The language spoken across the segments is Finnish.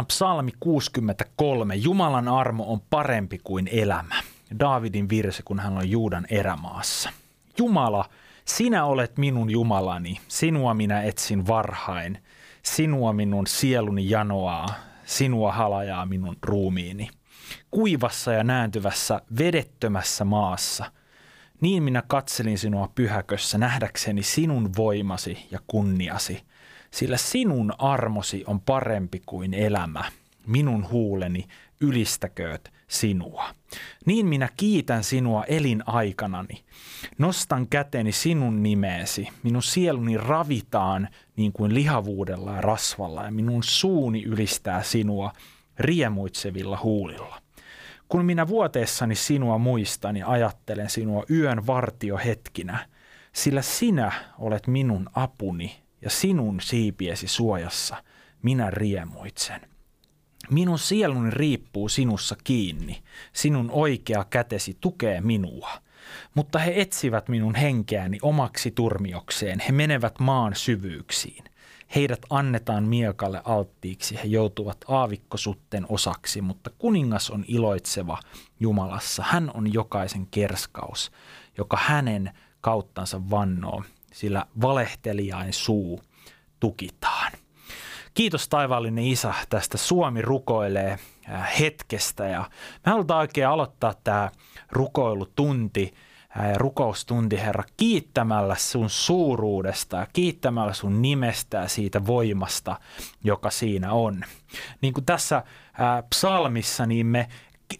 Luetaan psalmi 63. Jumalan armo on parempi kuin elämä. Daavidin virsi, kun hän on Juudan erämaassa. Jumala, sinä olet minun Jumalani, sinua minä etsin varhain. Sinua minun sieluni janoaa, sinua halajaa minun ruumiini. Kuivassa ja nääntyvässä, vedettömässä maassa. Niin minä katselin sinua pyhäkössä nähdäkseni sinun voimasi ja kunniasi – sillä sinun armosi on parempi kuin elämä. Minun huuleni ylistäkööt sinua. Niin minä kiitän sinua elinaikanani. Nostan käteni sinun nimeesi. Minun sieluni ravitaan niin kuin lihavuudella ja rasvalla ja minun suuni ylistää sinua riemuitsevilla huulilla. Kun minä vuoteessani sinua muistan ja ajattelen sinua yön vartiohetkinä, sillä sinä olet minun apuni ja sinun siipiesi suojassa minä riemuitsen. Minun sieluni riippuu sinussa kiinni, sinun oikea kätesi tukee minua. Mutta he etsivät minun henkeäni omaksi turmiokseen, he menevät maan syvyyksiin. Heidät annetaan miekalle alttiiksi, he joutuvat aavikkosutten osaksi, mutta kuningas on iloitseva Jumalassa. Hän on jokaisen kerskaus, joka hänen kauttansa vannoo sillä valehtelijain suu tukitaan. Kiitos taivaallinen Isä tästä Suomi rukoilee äh, hetkestä ja me halutaan oikein aloittaa tämä rukoilutunti äh, ja rukoustunti, Herra, kiittämällä sun suuruudesta ja kiittämällä sun nimestä ja siitä voimasta, joka siinä on. Niin kuin tässä äh, psalmissa, niin me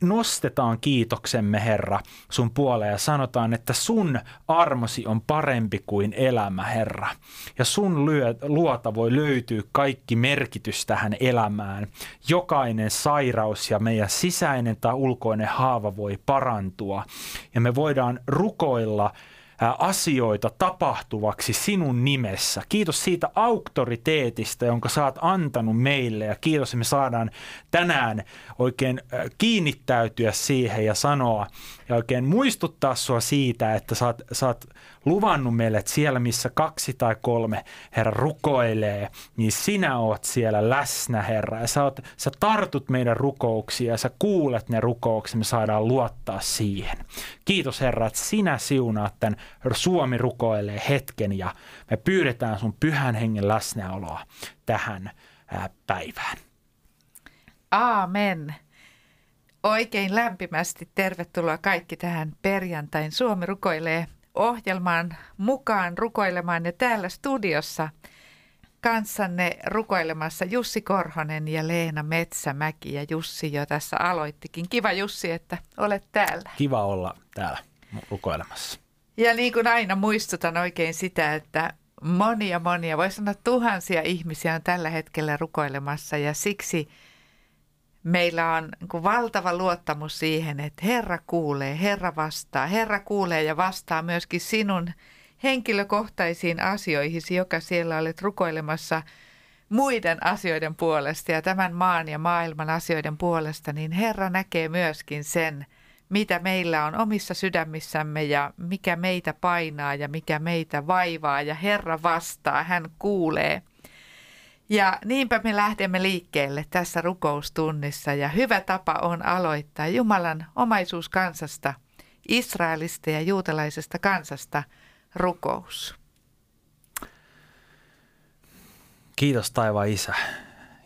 nostetaan kiitoksemme Herra sun puoleen ja sanotaan, että sun armosi on parempi kuin elämä Herra. Ja sun luota voi löytyä kaikki merkitys tähän elämään. Jokainen sairaus ja meidän sisäinen tai ulkoinen haava voi parantua ja me voidaan rukoilla – asioita tapahtuvaksi sinun nimessä. Kiitos siitä auktoriteetista, jonka oot antanut meille ja kiitos, että me saadaan tänään oikein kiinnittäytyä siihen ja sanoa ja oikein muistuttaa sua siitä, että sä oot luvannut meille, että siellä missä kaksi tai kolme Herra rukoilee, niin sinä oot siellä läsnä Herra ja sä, oot, sä tartut meidän rukouksia ja sä kuulet ne rukouksia, me saadaan luottaa siihen. Kiitos Herra, että sinä siunaat tämän Suomi rukoilee hetken ja me pyydetään sun pyhän hengen läsnäoloa tähän päivään. Aamen. Oikein lämpimästi tervetuloa kaikki tähän perjantain Suomi rukoilee ohjelmaan mukaan rukoilemaan ja täällä studiossa kanssanne rukoilemassa Jussi Korhonen ja Leena Metsämäki ja Jussi jo tässä aloittikin. Kiva Jussi, että olet täällä. Kiva olla täällä rukoilemassa. Ja niin kuin aina muistutan oikein sitä, että monia monia, voi sanoa tuhansia ihmisiä on tällä hetkellä rukoilemassa ja siksi – meillä on niin valtava luottamus siihen, että Herra kuulee, Herra vastaa. Herra kuulee ja vastaa myöskin sinun henkilökohtaisiin asioihin, joka siellä olet rukoilemassa muiden asioiden puolesta ja tämän maan ja maailman asioiden puolesta, niin Herra näkee myöskin sen, mitä meillä on omissa sydämissämme ja mikä meitä painaa ja mikä meitä vaivaa ja Herra vastaa, hän kuulee. Ja niinpä me lähdemme liikkeelle tässä rukoustunnissa ja hyvä tapa on aloittaa Jumalan omaisuuskansasta, Israelista ja juutalaisesta kansasta rukous. Kiitos taivaan isä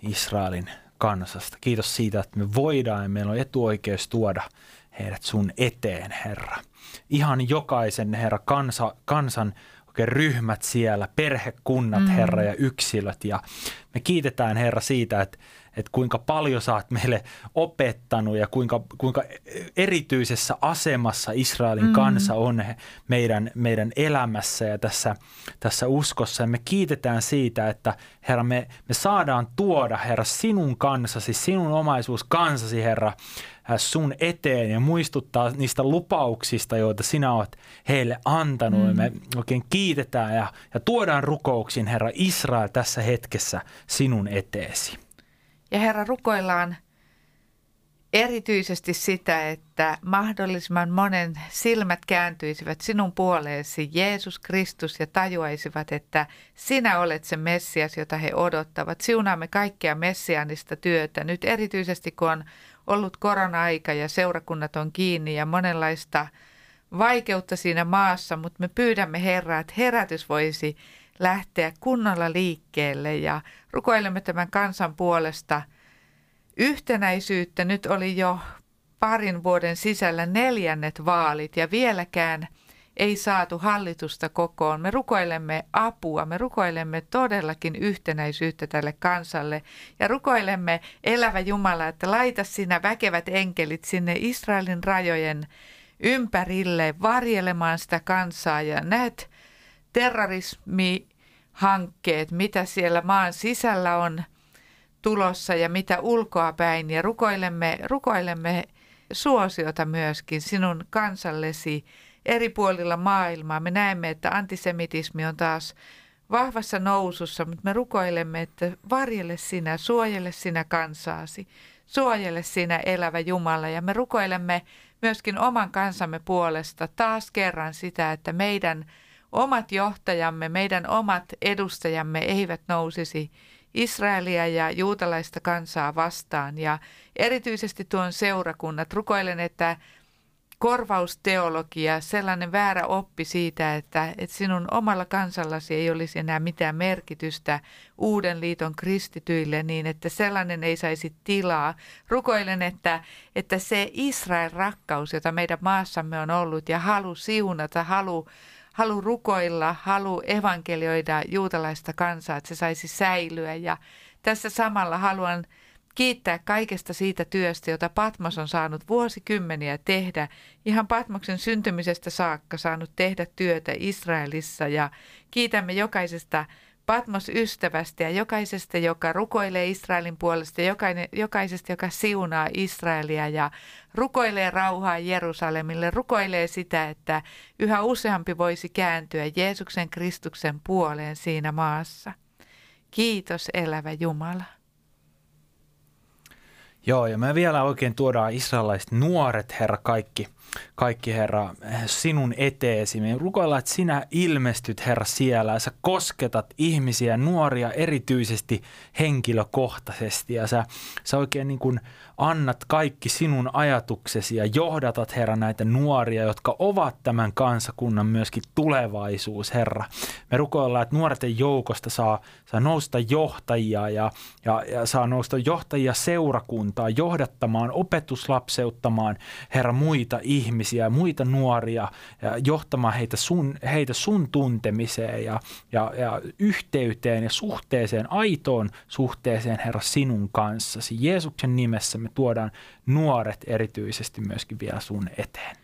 Israelin kansasta. Kiitos siitä, että me voidaan ja meillä on etuoikeus tuoda heidät sun eteen, Herra. Ihan jokaisen, Herra, kansa, kansan oikein ryhmät siellä, perhekunnat, mm. Herra, ja yksilöt. Ja me kiitetään, Herra, siitä, että, että kuinka paljon sä oot meille opettanut ja kuinka, kuinka erityisessä asemassa Israelin mm. kansa on meidän, meidän elämässä ja tässä, tässä uskossa. Ja me kiitetään siitä, että Herra, me, me saadaan tuoda, Herra, sinun kansasi, sinun omaisuus kansasi, Herra, sun eteen ja muistuttaa niistä lupauksista, joita sinä olet heille antanut. Mm. Ja me oikein kiitetään ja, ja tuodaan rukouksin, Herra Israel, tässä hetkessä sinun eteesi. Ja Herra, rukoillaan erityisesti sitä, että mahdollisimman monen silmät kääntyisivät sinun puoleesi, Jeesus Kristus, ja tajuaisivat, että sinä olet se Messias, jota he odottavat. Siunaamme kaikkea messianista työtä. Nyt erityisesti, kun on ollut korona-aika ja seurakunnat on kiinni ja monenlaista vaikeutta siinä maassa, mutta me pyydämme Herraa, että herätys voisi lähteä kunnolla liikkeelle ja rukoilemme tämän kansan puolesta yhtenäisyyttä. Nyt oli jo parin vuoden sisällä neljännet vaalit ja vieläkään – ei saatu hallitusta kokoon. Me rukoilemme apua, me rukoilemme todellakin yhtenäisyyttä tälle kansalle ja rukoilemme elävä Jumala, että laita sinä väkevät enkelit sinne Israelin rajojen ympärille varjelemaan sitä kansaa ja näet terrorismihankkeet, mitä siellä maan sisällä on tulossa ja mitä ulkoa päin ja rukoilemme, rukoilemme suosiota myöskin sinun kansallesi eri puolilla maailmaa. Me näemme, että antisemitismi on taas vahvassa nousussa, mutta me rukoilemme, että varjele sinä, suojele sinä kansaasi, suojele sinä elävä Jumala. Ja me rukoilemme myöskin oman kansamme puolesta taas kerran sitä, että meidän omat johtajamme, meidän omat edustajamme eivät nousisi Israelia ja juutalaista kansaa vastaan. Ja erityisesti tuon seurakunnat, rukoilen, että korvausteologia, sellainen väärä oppi siitä, että, että sinun omalla kansallasi ei olisi enää mitään merkitystä uuden liiton kristityille, niin että sellainen ei saisi tilaa. Rukoilen, että, että se Israel rakkaus, jota meidän maassamme on ollut ja halu siunata, halu, halu rukoilla, halu evankelioida juutalaista kansaa, että se saisi säilyä. Ja tässä samalla haluan kiittää kaikesta siitä työstä, jota Patmos on saanut vuosikymmeniä tehdä, ihan Patmoksen syntymisestä saakka saanut tehdä työtä Israelissa ja kiitämme jokaisesta Patmos-ystävästä ja jokaisesta, joka rukoilee Israelin puolesta, jokainen, jokaisesta, joka siunaa Israelia ja rukoilee rauhaa Jerusalemille, rukoilee sitä, että yhä useampi voisi kääntyä Jeesuksen Kristuksen puoleen siinä maassa. Kiitos elävä Jumala. Joo, ja me vielä oikein tuodaan israelaiset nuoret, Herra, kaikki, kaikki Herra, sinun eteesi. Me rukoillaan, että sinä ilmestyt, Herra, siellä ja sä kosketat ihmisiä, nuoria erityisesti henkilökohtaisesti ja sä, sä oikein niin kuin annat kaikki sinun ajatuksesi ja johdatat, Herra, näitä nuoria, jotka ovat tämän kansakunnan myöskin tulevaisuus, Herra. Me rukoillaan, että nuorten joukosta saa, saa nousta johtajia ja, ja, ja saa nousta johtajia seurakuntaa, johdattamaan, opetuslapseuttamaan, Herra, muita ihmisiä, muita nuoria, ja johtamaan heitä sun, heitä sun tuntemiseen ja, ja, ja yhteyteen ja suhteeseen, aitoon suhteeseen, Herra, sinun kanssasi. Jeesuksen nimessä me tuodaan nuoret erityisesti myöskin vielä sun eteen.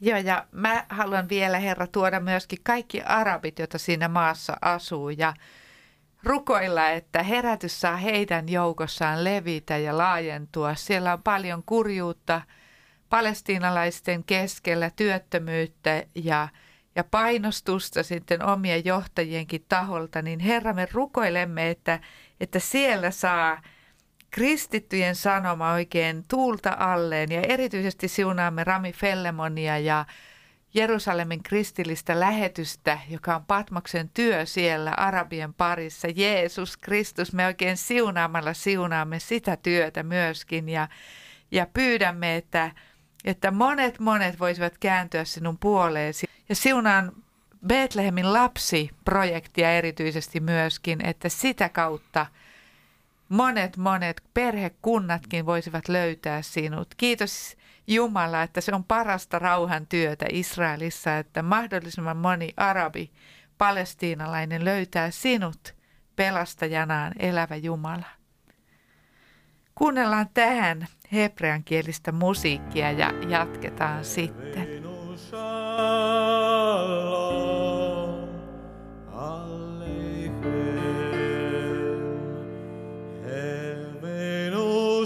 Joo, ja mä haluan vielä, Herra, tuoda myöskin kaikki arabit, joita siinä maassa asuu, ja rukoilla, että herätys saa heidän joukossaan levitä ja laajentua. Siellä on paljon kurjuutta palestiinalaisten keskellä, työttömyyttä ja, ja painostusta sitten omien johtajienkin taholta, niin Herra, me rukoilemme, että, että siellä saa – kristittyjen sanoma oikein tuulta alleen ja erityisesti siunaamme Rami Fellemonia ja Jerusalemin kristillistä lähetystä, joka on Patmoksen työ siellä Arabien parissa. Jeesus Kristus, me oikein siunaamalla siunaamme sitä työtä myöskin ja, ja pyydämme, että, että monet monet voisivat kääntyä sinun puoleesi. Ja siunaan Betlehemin lapsi-projektia erityisesti myöskin, että sitä kautta monet, monet perhekunnatkin voisivat löytää sinut. Kiitos Jumala, että se on parasta rauhan työtä Israelissa, että mahdollisimman moni arabi, palestiinalainen löytää sinut pelastajanaan elävä Jumala. Kuunnellaan tähän hebreankielistä musiikkia ja jatketaan sitten.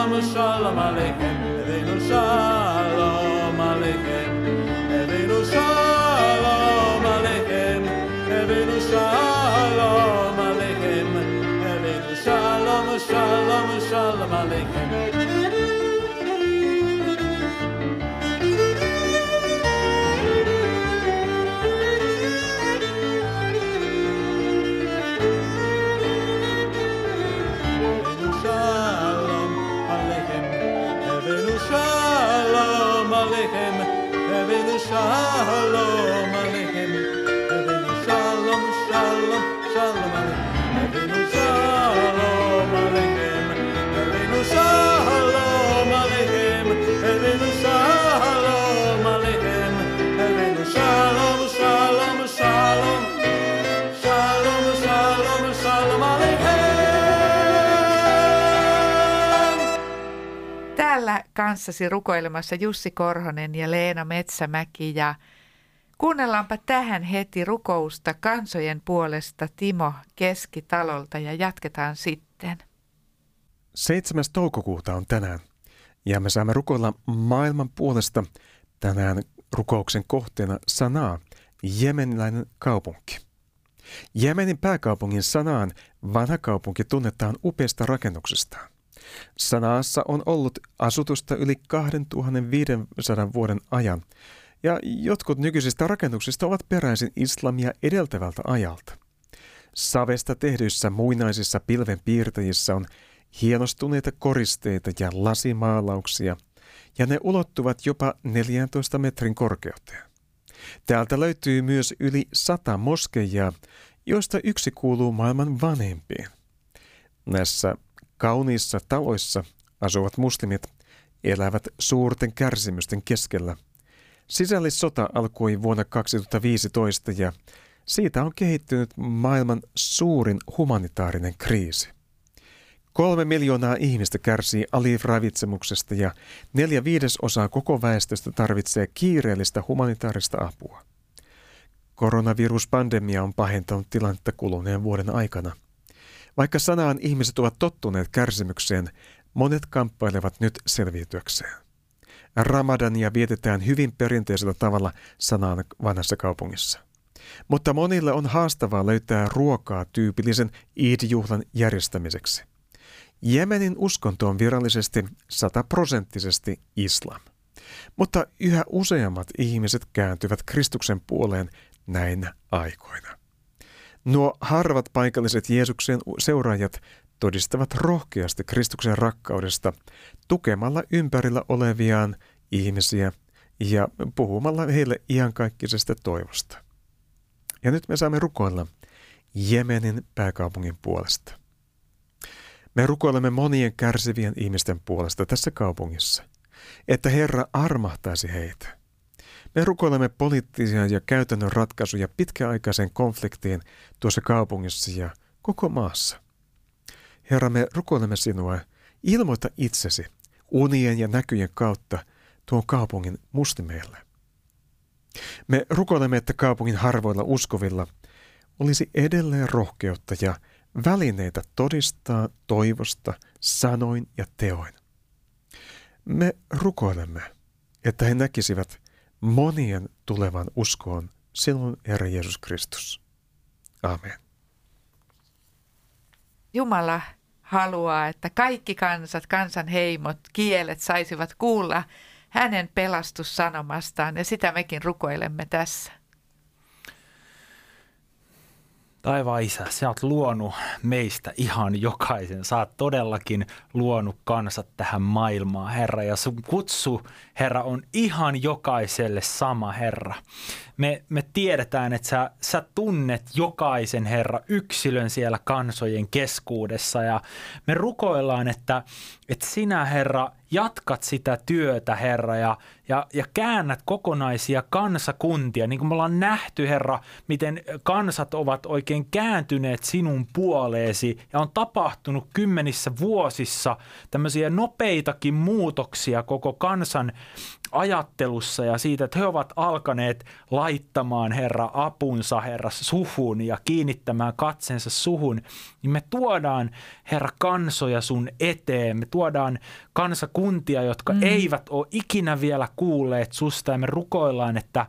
shalom, shalom aleichem, Heavenu shalom aleichem, Heavenu shalom aleichem, Heavenu shalom aleichem, Heavenu shalom, shalom, shalom aleichem. Kanssasi rukoilemassa Jussi Korhonen ja Leena Metsämäki ja kuunnellaanpa tähän heti rukousta kansojen puolesta Timo Keskitalolta ja jatketaan sitten. 7. toukokuuta on tänään ja me saamme rukoilla maailman puolesta tänään rukouksen kohteena Sanaa, jemeniläinen kaupunki. Jemenin pääkaupungin Sanaan vanha kaupunki tunnetaan upeasta rakennuksestaan. Sanaassa on ollut asutusta yli 2500 vuoden ajan, ja jotkut nykyisistä rakennuksista ovat peräisin islamia edeltävältä ajalta. Savesta tehdyissä muinaisissa pilvenpiirtäjissä on hienostuneita koristeita ja lasimaalauksia, ja ne ulottuvat jopa 14 metrin korkeuteen. Täältä löytyy myös yli sata moskeijaa, joista yksi kuuluu maailman vanhempiin. Näissä Kauniissa taloissa asuvat muslimit elävät suurten kärsimysten keskellä. Sisällissota alkoi vuonna 2015 ja siitä on kehittynyt maailman suurin humanitaarinen kriisi. Kolme miljoonaa ihmistä kärsii aliravitsemuksesta ja neljä viidesosaa koko väestöstä tarvitsee kiireellistä humanitaarista apua. Koronaviruspandemia on pahentanut tilannetta kuluneen vuoden aikana – vaikka sanaan ihmiset ovat tottuneet kärsimykseen, monet kamppailevat nyt selviytyäkseen. Ramadania vietetään hyvin perinteisellä tavalla sanaan vanhassa kaupungissa. Mutta monille on haastavaa löytää ruokaa tyypillisen Eid-juhlan järjestämiseksi. Jemenin uskonto on virallisesti sataprosenttisesti islam. Mutta yhä useammat ihmiset kääntyvät Kristuksen puoleen näin aikoina. Nuo harvat paikalliset Jeesuksen seuraajat todistavat rohkeasti Kristuksen rakkaudesta tukemalla ympärillä oleviaan ihmisiä ja puhumalla heille iankaikkisesta toivosta. Ja nyt me saamme rukoilla Jemenin pääkaupungin puolesta. Me rukoilemme monien kärsivien ihmisten puolesta tässä kaupungissa, että Herra armahtaisi heitä. Me rukoilemme poliittisia ja käytännön ratkaisuja pitkäaikaiseen konfliktiin tuossa kaupungissa ja koko maassa. Herra, me rukoilemme sinua, ilmoita itsesi unien ja näkyjen kautta tuon kaupungin mustimeille. Me rukoilemme, että kaupungin harvoilla uskovilla olisi edelleen rohkeutta ja välineitä todistaa toivosta sanoin ja teoin. Me rukoilemme, että he näkisivät monien tulevan uskoon sinun, Herra Jeesus Kristus. Amen. Jumala haluaa, että kaikki kansat, kansan heimot, kielet saisivat kuulla hänen pelastussanomastaan ja sitä mekin rukoilemme tässä. Taivaan isä, sä oot luonut meistä ihan jokaisen. Sä oot todellakin luonut kansat tähän maailmaan, Herra. Ja sun kutsu, Herra, on ihan jokaiselle sama, Herra. Me, me tiedetään, että sä, sä tunnet jokaisen, Herra, yksilön siellä kansojen keskuudessa. Ja me rukoillaan, että, että sinä, Herra, jatkat sitä työtä, Herra, ja, ja, ja käännät kokonaisia kansakuntia. Niin kuin me ollaan nähty, Herra, miten kansat ovat oikein kääntyneet sinun puoleesi ja on tapahtunut kymmenissä vuosissa tämmöisiä nopeitakin muutoksia koko kansan ajattelussa ja siitä, että he ovat alkaneet laittamaan Herra apunsa Herra suhun ja kiinnittämään katsensa suhun, niin me tuodaan Herra kansoja sun eteen, me tuodaan kansakuntia, jotka mm. eivät ole ikinä vielä kuulleet susta ja me rukoillaan, että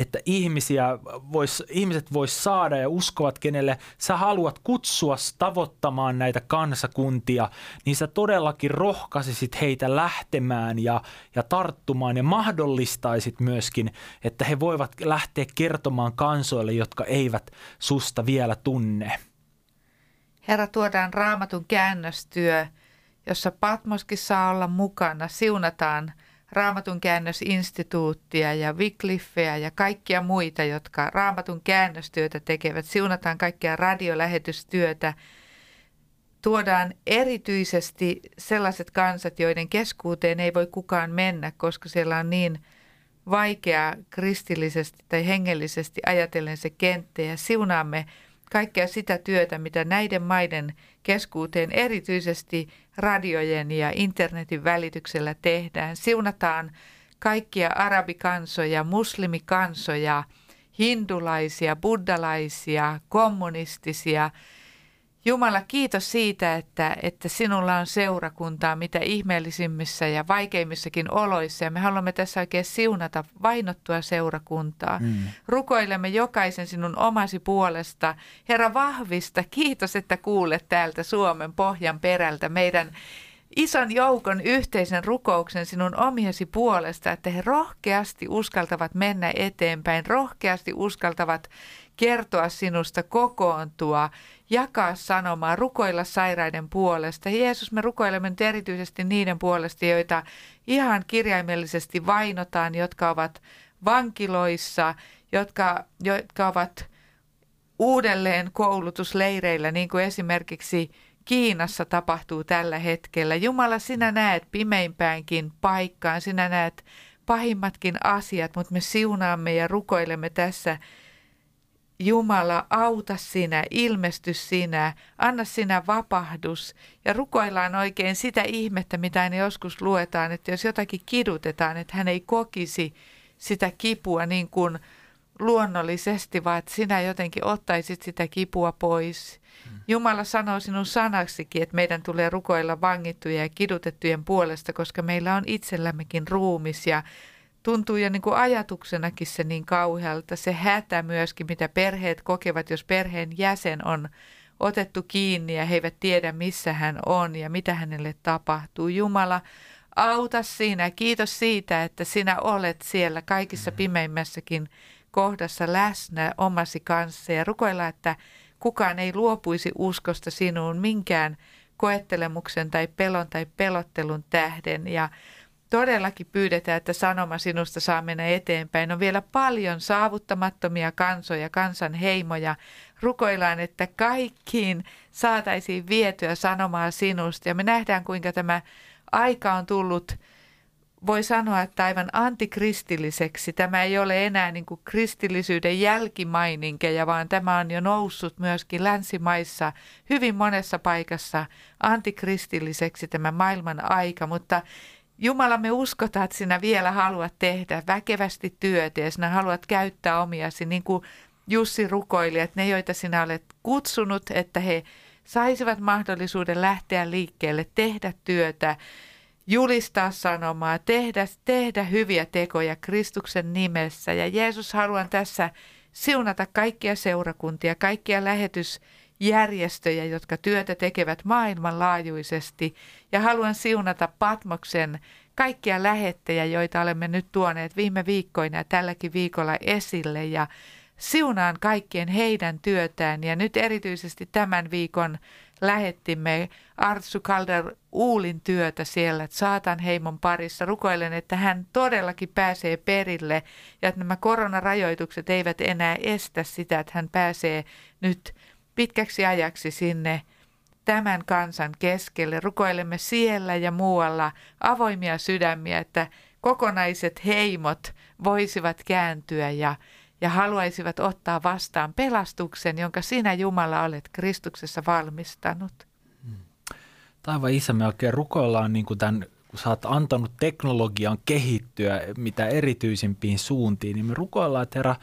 että ihmisiä vois, ihmiset vois saada ja uskovat, kenelle sä haluat kutsua tavoittamaan näitä kansakuntia, niin sä todellakin rohkaisisit heitä lähtemään ja, ja tarttumaan ja mahdollistaisit myöskin, että he voivat lähteä kertomaan kansoille, jotka eivät susta vielä tunne. Herra, tuodaan raamatun käännöstyö, jossa Patmoskin saa olla mukana, siunataan – Raamatun käännösinstituuttia ja Wycliffeä ja kaikkia muita, jotka raamatun käännöstyötä tekevät. Siunataan kaikkia radiolähetystyötä. Tuodaan erityisesti sellaiset kansat, joiden keskuuteen ei voi kukaan mennä, koska siellä on niin vaikea kristillisesti tai hengellisesti ajatellen se kenttä. Ja siunaamme kaikkea sitä työtä, mitä näiden maiden keskuuteen erityisesti radiojen ja internetin välityksellä tehdään. Siunataan kaikkia arabikansoja, muslimikansoja, hindulaisia, buddalaisia, kommunistisia – Jumala, kiitos siitä, että, että sinulla on seurakuntaa mitä ihmeellisimmissä ja vaikeimmissakin oloissa. Ja me haluamme tässä oikein siunata vainottua seurakuntaa. Mm. Rukoilemme jokaisen sinun omasi puolesta. Herra, vahvista. Kiitos, että kuulet täältä Suomen pohjan perältä meidän ison joukon yhteisen rukouksen sinun omiesi puolesta, että he rohkeasti uskaltavat mennä eteenpäin, rohkeasti uskaltavat kertoa sinusta, kokoontua, jakaa sanomaa, rukoilla sairaiden puolesta. Jeesus, me rukoilemme nyt erityisesti niiden puolesta, joita ihan kirjaimellisesti vainotaan, jotka ovat vankiloissa, jotka, jotka ovat uudelleen koulutusleireillä, niin kuin esimerkiksi Kiinassa tapahtuu tällä hetkellä. Jumala, sinä näet pimeimpäänkin paikkaan, sinä näet pahimmatkin asiat, mutta me siunaamme ja rukoilemme tässä Jumala, auta sinä, ilmesty sinä, anna sinä vapahdus. Ja rukoillaan oikein sitä ihmettä, mitä aina joskus luetaan, että jos jotakin kidutetaan, että hän ei kokisi sitä kipua niin kuin luonnollisesti, vaan että sinä jotenkin ottaisit sitä kipua pois. Jumala sanoo sinun sanaksikin, että meidän tulee rukoilla vangittuja ja kidutettujen puolesta, koska meillä on itsellämmekin ruumis ja tuntuu jo niin kuin ajatuksenakin se niin kauhealta. Se hätä myöskin, mitä perheet kokevat, jos perheen jäsen on otettu kiinni ja he eivät tiedä, missä hän on ja mitä hänelle tapahtuu. Jumala, auta sinä. Kiitos siitä, että sinä olet siellä kaikissa pimeimmässäkin kohdassa läsnä omasi kanssa ja rukoilla, että kukaan ei luopuisi uskosta sinuun minkään koettelemuksen tai pelon tai pelottelun tähden ja todellakin pyydetään, että sanoma sinusta saa mennä eteenpäin. On vielä paljon saavuttamattomia kansoja, kansan heimoja. Rukoillaan, että kaikkiin saataisiin vietyä sanomaa sinusta. Ja me nähdään, kuinka tämä aika on tullut, voi sanoa, että aivan antikristilliseksi. Tämä ei ole enää niin kuin kristillisyyden jälkimaininkeja, vaan tämä on jo noussut myöskin länsimaissa hyvin monessa paikassa antikristilliseksi tämä maailman aika, mutta Jumala, me uskotaan, että sinä vielä haluat tehdä väkevästi työtä ja sinä haluat käyttää omiasi, niin kuin Jussi rukoili, että ne, joita sinä olet kutsunut, että he saisivat mahdollisuuden lähteä liikkeelle, tehdä työtä julistaa sanomaa, tehdä, tehdä hyviä tekoja Kristuksen nimessä. Ja Jeesus haluan tässä siunata kaikkia seurakuntia, kaikkia lähetysjärjestöjä, jotka työtä tekevät maailmanlaajuisesti. Ja haluan siunata Patmoksen kaikkia lähettejä, joita olemme nyt tuoneet viime viikkoina ja tälläkin viikolla esille. Ja siunaan kaikkien heidän työtään ja nyt erityisesti tämän viikon lähettimme Artsu Kalder Uulin työtä siellä, saatan heimon parissa. Rukoilen, että hän todellakin pääsee perille ja että nämä koronarajoitukset eivät enää estä sitä, että hän pääsee nyt pitkäksi ajaksi sinne tämän kansan keskelle. Rukoilemme siellä ja muualla avoimia sydämiä, että kokonaiset heimot voisivat kääntyä ja ja haluaisivat ottaa vastaan pelastuksen, jonka sinä Jumala olet Kristuksessa valmistanut. Taivaan isä, me oikein rukoillaan niin kuin tämän, kun sä oot antanut teknologian kehittyä mitä erityisimpiin suuntiin, niin me rukoillaan, että Herra,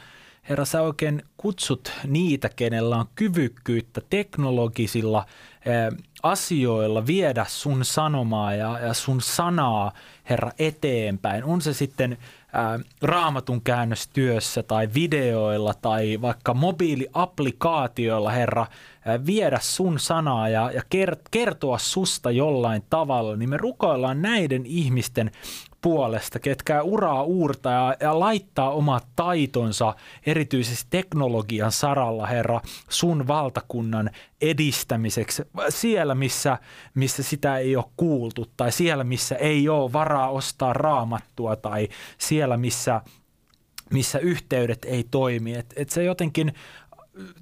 Herra, sä oikein kutsut niitä, kenellä on kyvykkyyttä teknologisilla eh, asioilla viedä sun sanomaa ja, ja sun sanaa, Herra, eteenpäin. On se sitten raamatun käännöstyössä tai videoilla tai vaikka mobiiliaplikaatioilla, Herra, viedä sun sanaa ja, ja kertoa susta jollain tavalla, niin me rukoillaan näiden ihmisten puolesta, ketkä uraa uurta ja, ja laittaa omat taitonsa erityisesti teknologian saralla, Herra, sun valtakunnan edistämiseksi siellä, missä, missä sitä ei ole kuultu tai siellä, missä ei ole varaa ostaa raamattua tai siellä, missä, missä yhteydet ei toimi. Et, et se jotenkin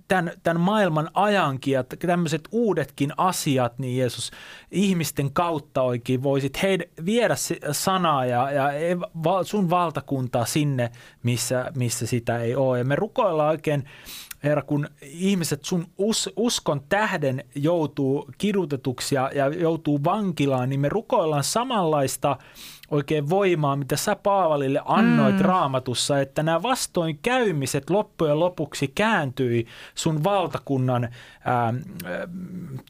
tämän, tämän maailman ajankin ja tämmöiset uudetkin asiat, niin Jeesus ihmisten kautta oikein voisit heid, viedä sanaa ja, ja sun valtakuntaa sinne, missä, missä sitä ei ole. Ja me rukoillaan oikein, Herra, kun ihmiset sun us, uskon tähden joutuu kidutetuksi ja, ja joutuu vankilaan, niin me rukoillaan samanlaista – oikein voimaa, mitä sä Paavalille annoit mm. raamatussa, että nämä vastoinkäymiset loppujen lopuksi kääntyi sun valtakunnan ää,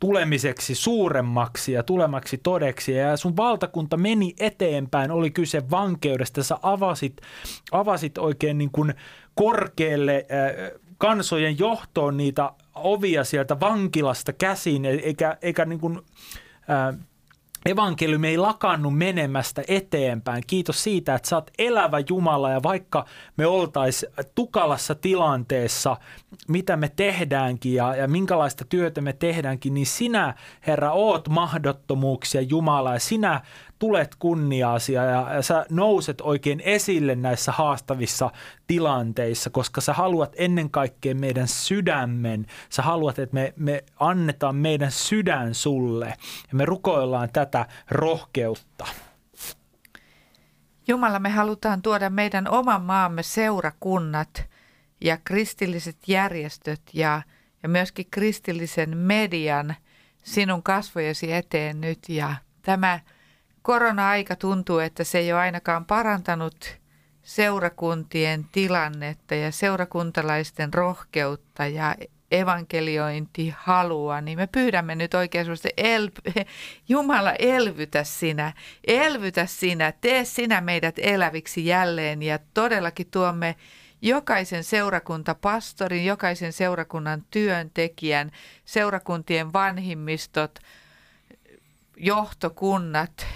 tulemiseksi suuremmaksi ja tulemaksi todeksi. Ja sun valtakunta meni eteenpäin, oli kyse vankeudesta, sä avasit, avasit oikein niin kuin korkealle ää, kansojen johtoon niitä ovia sieltä vankilasta käsin, e-, eikä, eikä niin kuin, ää, evankeliumi ei lakannut menemästä eteenpäin. Kiitos siitä, että sä oot elävä Jumala ja vaikka me oltais tukalassa tilanteessa, mitä me tehdäänkin ja, ja minkälaista työtä me tehdäänkin, niin sinä, Herra, oot mahdottomuuksia Jumala ja sinä tulet kunniaasi ja, ja sä nouset oikein esille näissä haastavissa tilanteissa, koska sä haluat ennen kaikkea meidän sydämen. Sä haluat, että me, me annetaan meidän sydän sulle ja me rukoillaan tätä rohkeutta. Jumala, me halutaan tuoda meidän oman maamme seurakunnat ja kristilliset järjestöt ja, ja myöskin kristillisen median sinun kasvojesi eteen nyt. Ja tämä korona-aika tuntuu, että se ei ole ainakaan parantanut seurakuntien tilannetta ja seurakuntalaisten rohkeutta ja evankeliointihalua, niin me pyydämme nyt oikein el- Jumala elvytä sinä, elvytä sinä, tee sinä meidät eläviksi jälleen ja todellakin tuomme jokaisen seurakuntapastorin, jokaisen seurakunnan työntekijän, seurakuntien vanhimmistot, johtokunnat,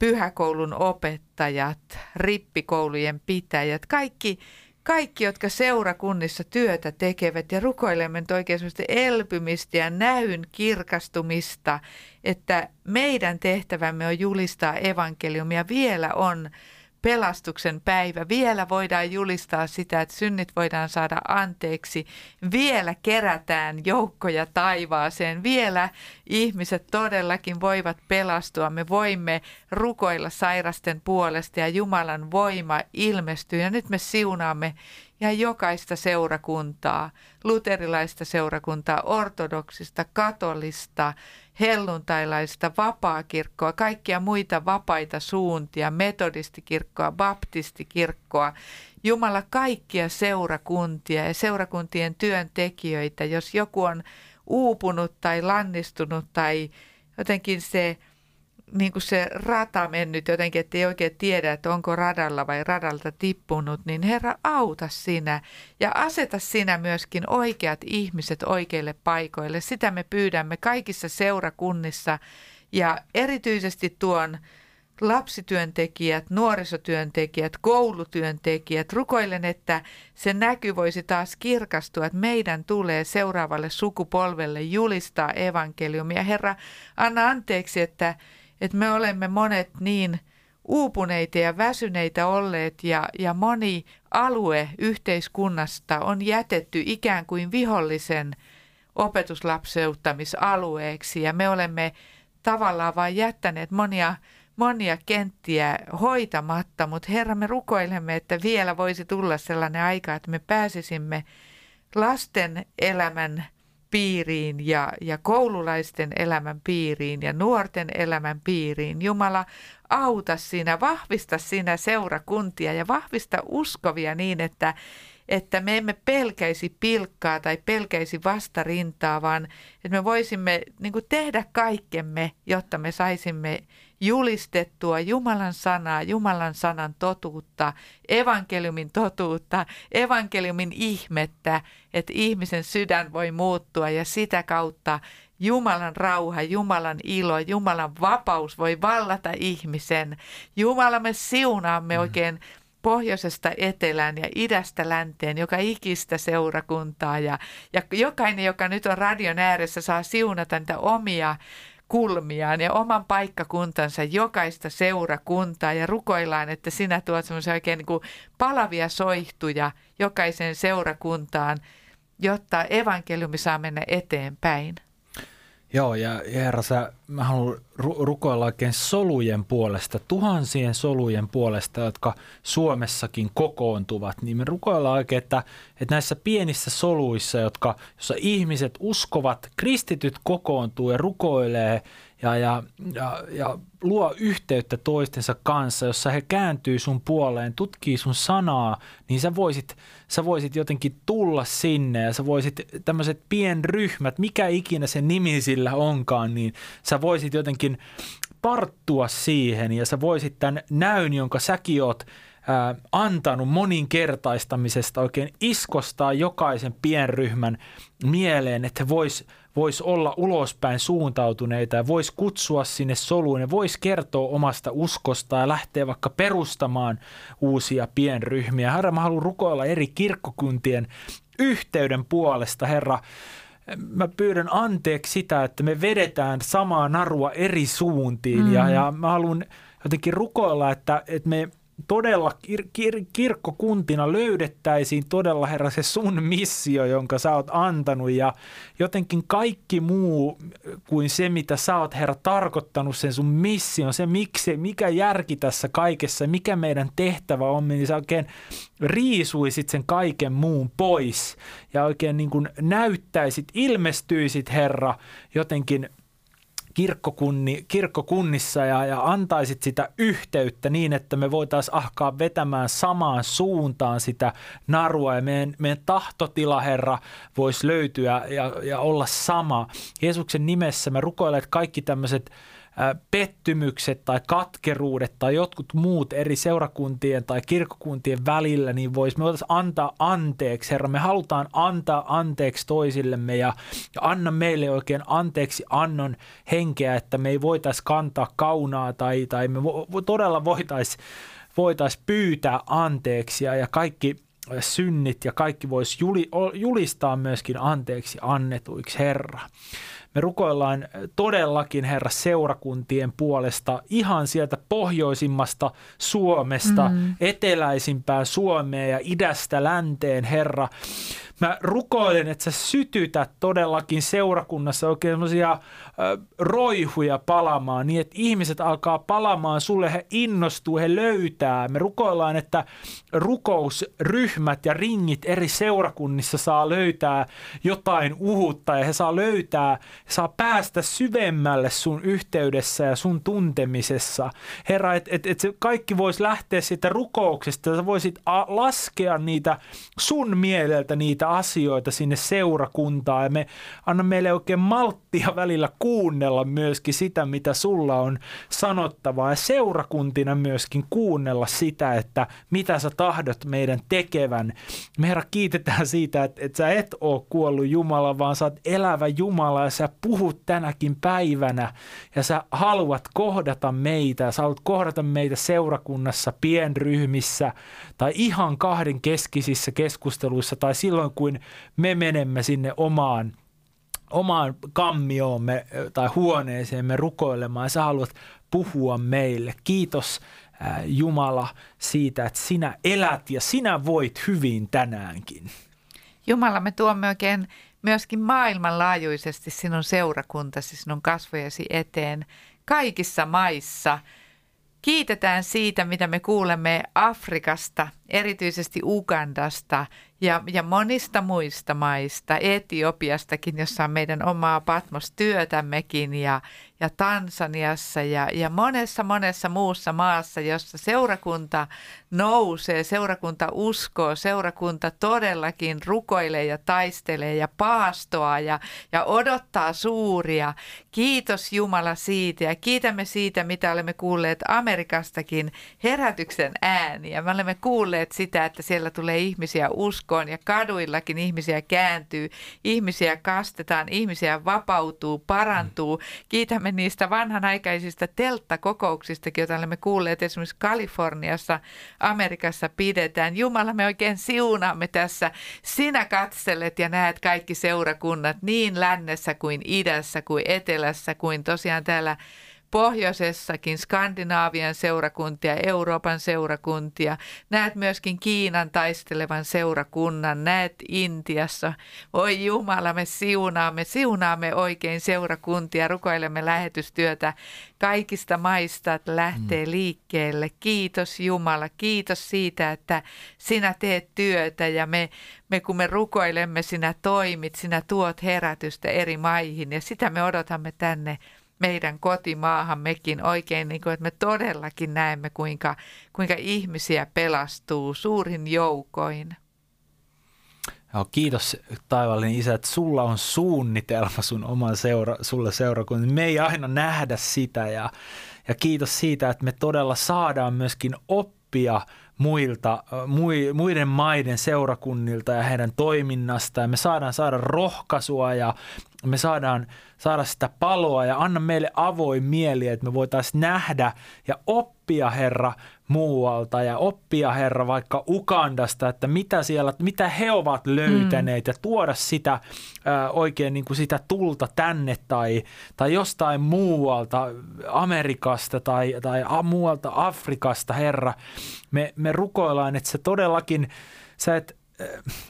pyhäkoulun opettajat, rippikoulujen pitäjät, kaikki, kaikki, jotka seurakunnissa työtä tekevät ja rukoilemme oikein elpymistä ja näyn kirkastumista, että meidän tehtävämme on julistaa evankeliumia. Vielä on pelastuksen päivä. Vielä voidaan julistaa sitä, että synnit voidaan saada anteeksi. Vielä kerätään joukkoja taivaaseen. Vielä ihmiset todellakin voivat pelastua. Me voimme rukoilla sairasten puolesta ja Jumalan voima ilmestyy. Ja nyt me siunaamme ja jokaista seurakuntaa, luterilaista seurakuntaa, ortodoksista, katolista, helluntailaista, vapaakirkkoa, kaikkia muita vapaita suuntia, metodistikirkkoa, baptistikirkkoa, Jumala kaikkia seurakuntia ja seurakuntien työntekijöitä, jos joku on uupunut tai lannistunut tai jotenkin se niin kuin se rata mennyt jotenkin, että ei oikein tiedä, että onko radalla vai radalta tippunut, niin Herra auta sinä ja aseta sinä myöskin oikeat ihmiset oikeille paikoille. Sitä me pyydämme kaikissa seurakunnissa ja erityisesti tuon lapsityöntekijät, nuorisotyöntekijät, koulutyöntekijät. Rukoilen, että se näky voisi taas kirkastua, että meidän tulee seuraavalle sukupolvelle julistaa evankeliumia. Herra, anna anteeksi, että, että me olemme monet niin uupuneita ja väsyneitä olleet ja, ja moni alue yhteiskunnasta on jätetty ikään kuin vihollisen opetuslapseuttamisalueeksi. Ja me olemme tavallaan vain jättäneet monia monia kenttiä hoitamatta, mutta Herra, me rukoilemme, että vielä voisi tulla sellainen aika, että me pääsisimme lasten elämän piiriin ja, ja koululaisten elämän piiriin ja nuorten elämän piiriin. Jumala, auta sinä, vahvista sinä seurakuntia ja vahvista uskovia niin, että, että me emme pelkäisi pilkkaa tai pelkäisi vastarintaa, vaan että me voisimme niin tehdä kaikkemme, jotta me saisimme julistettua Jumalan sanaa, Jumalan sanan totuutta, evankeliumin totuutta, evankeliumin ihmettä, että ihmisen sydän voi muuttua ja sitä kautta Jumalan rauha, Jumalan ilo, Jumalan vapaus voi vallata ihmisen. Jumala, me siunaamme mm. oikein pohjoisesta etelään ja idästä länteen, joka ikistä seurakuntaa. Ja, ja jokainen, joka nyt on radion ääressä, saa siunata niitä omia kulmiaan ja oman paikkakuntansa jokaista seurakuntaa ja rukoillaan, että sinä tuot semmoisia oikein niin kuin palavia soihtuja jokaiseen seurakuntaan, jotta evankeliumi saa mennä eteenpäin. Joo, ja Herra, sä, mä haluan ru- rukoilla oikein solujen puolesta, tuhansien solujen puolesta, jotka Suomessakin kokoontuvat, niin me rukoillaan oikein, että, että näissä pienissä soluissa, jotka, jossa ihmiset uskovat, kristityt kokoontuu ja rukoilee ja, ja, ja, ja luo yhteyttä toistensa kanssa, jossa he kääntyy sun puoleen, tutkii sun sanaa, niin sä voisit, sä voisit jotenkin tulla sinne ja sä voisit tämmöiset pienryhmät, mikä ikinä se nimi sillä onkaan, niin sä voisit jotenkin parttua siihen ja sä voisit tämän näyn, jonka säkin oot ää, antanut moninkertaistamisesta oikein iskostaa jokaisen pienryhmän mieleen, että he vois vois olla ulospäin suuntautuneita ja vois kutsua sinne soluun ja vois kertoa omasta uskosta ja lähteä vaikka perustamaan uusia pienryhmiä. Herra, mä haluan rukoilla eri kirkkokuntien yhteyden puolesta, Herra, mä pyydän anteeksi sitä, että me vedetään samaa narua eri suuntiin mm. ja, ja mä haluan jotenkin rukoilla, että, että me todella kir- kir- kirkkokuntina löydettäisiin todella, Herra, se sun missio, jonka sä oot antanut ja jotenkin kaikki muu kuin se, mitä sä oot, Herra, tarkoittanut sen sun mission, se miksi, mikä järki tässä kaikessa, mikä meidän tehtävä on, niin sä oikein riisuisit sen kaiken muun pois ja oikein niin kuin näyttäisit, ilmestyisit, Herra, jotenkin kirkkokunni, kirkkokunnissa ja, ja antaisit sitä yhteyttä niin, että me voitaisiin ahkaa vetämään samaan suuntaan sitä narua ja meidän, meidän tahtotila, Herra, voisi löytyä ja, ja olla sama. Jeesuksen nimessä me rukoilemme, että kaikki tämmöiset pettymykset tai katkeruudet tai jotkut muut eri seurakuntien tai kirkkokuntien välillä, niin vois, me voitaisiin antaa anteeksi. Herra, me halutaan antaa anteeksi toisillemme ja, ja anna meille oikein anteeksi annon henkeä, että me ei voitaisiin kantaa kaunaa tai, tai me vo, todella voitaisiin voitais pyytää anteeksi ja kaikki synnit ja kaikki voisi julistaa myöskin anteeksi annetuiksi, Herra. Me rukoillaan todellakin, Herra, seurakuntien puolesta ihan sieltä pohjoisimmasta Suomesta, mm. eteläisimpään Suomeen ja idästä länteen, Herra. Mä rukoilen, että sä sytytät todellakin seurakunnassa oikein sellaisia roihuja palamaan niin, että ihmiset alkaa palamaan sulle, he innostuu, he löytää. Me rukoillaan, että rukousryhmät ja ringit eri seurakunnissa saa löytää jotain uutta ja he saa löytää, he saa päästä syvemmälle sun yhteydessä ja sun tuntemisessa. Herra, että et, et se kaikki voisi lähteä siitä rukouksesta, sä voisit laskea niitä sun mieleltä niitä asioita sinne seurakuntaan ja me anna meille oikein malttia välillä ku kuunnella myöskin sitä, mitä sulla on sanottavaa. Ja seurakuntina myöskin kuunnella sitä, että mitä sä tahdot meidän tekevän. Me Herra kiitetään siitä, että, että sä et ole kuollut Jumala, vaan sä oot elävä Jumala ja sä puhut tänäkin päivänä. Ja sä haluat kohdata meitä, sä haluat kohdata meitä seurakunnassa, pienryhmissä tai ihan kahden keskisissä keskusteluissa tai silloin, kun me menemme sinne omaan omaan kammioomme tai huoneeseemme rukoilemaan ja sä haluat puhua meille. Kiitos Jumala siitä, että sinä elät ja sinä voit hyvin tänäänkin. Jumala, me tuomme oikein myöskin maailmanlaajuisesti sinun seurakuntasi, sinun kasvojesi eteen kaikissa maissa. Kiitetään siitä, mitä me kuulemme Afrikasta, erityisesti Ugandasta ja, ja monista muista maista, Etiopiastakin, jossa on meidän omaa Patmos-työtämmekin ja, ja Tansaniassa ja, ja monessa monessa muussa maassa, jossa seurakunta nousee, seurakunta uskoo, seurakunta todellakin rukoilee ja taistelee ja paastoa ja, ja odottaa suuria. Kiitos Jumala siitä ja kiitämme siitä, mitä olemme kuulleet Amerikastakin, herätyksen ääniä. Me olemme kuulleet sitä, että siellä tulee ihmisiä uskoon ja kaduillakin ihmisiä kääntyy, ihmisiä kastetaan, ihmisiä vapautuu, parantuu. Kiitämme niistä vanhanaikaisista telttakokouksistakin, joita olemme kuulleet esimerkiksi Kaliforniassa, Amerikassa pidetään. Jumala, me oikein siunaamme tässä. Sinä katselet ja näet kaikki seurakunnat niin lännessä kuin idässä kuin etelässä kuin tosiaan täällä pohjoisessakin Skandinaavian seurakuntia, Euroopan seurakuntia. Näet myöskin Kiinan taistelevan seurakunnan, näet Intiassa. Oi Jumala, me siunaamme, siunaamme oikein seurakuntia, rukoilemme lähetystyötä kaikista maista, että lähtee mm. liikkeelle. Kiitos Jumala, kiitos siitä, että sinä teet työtä ja me, me kun me rukoilemme, sinä toimit, sinä tuot herätystä eri maihin ja sitä me odotamme tänne meidän kotimaahammekin oikein, niin kuin, että me todellakin näemme, kuinka, kuinka ihmisiä pelastuu suurin joukoin. Joo, kiitos taivallinen isä, että sulla on suunnitelma sun oman seura, sulle seurakunnan. Me ei aina nähdä sitä ja, ja kiitos siitä, että me todella saadaan myöskin oppia muilta, muiden maiden seurakunnilta ja heidän toiminnasta ja me saadaan saada rohkaisua ja me saadaan saada sitä paloa ja anna meille avoin mieli, että me voitaisiin nähdä ja oppia Herra muualta ja oppia Herra vaikka Ukandasta, että mitä siellä, mitä he ovat löytäneet mm. ja tuoda sitä oikein niin kuin sitä tulta tänne tai, tai jostain muualta Amerikasta tai, tai a, muualta Afrikasta Herra. Me, me rukoillaan, että se todellakin, sä et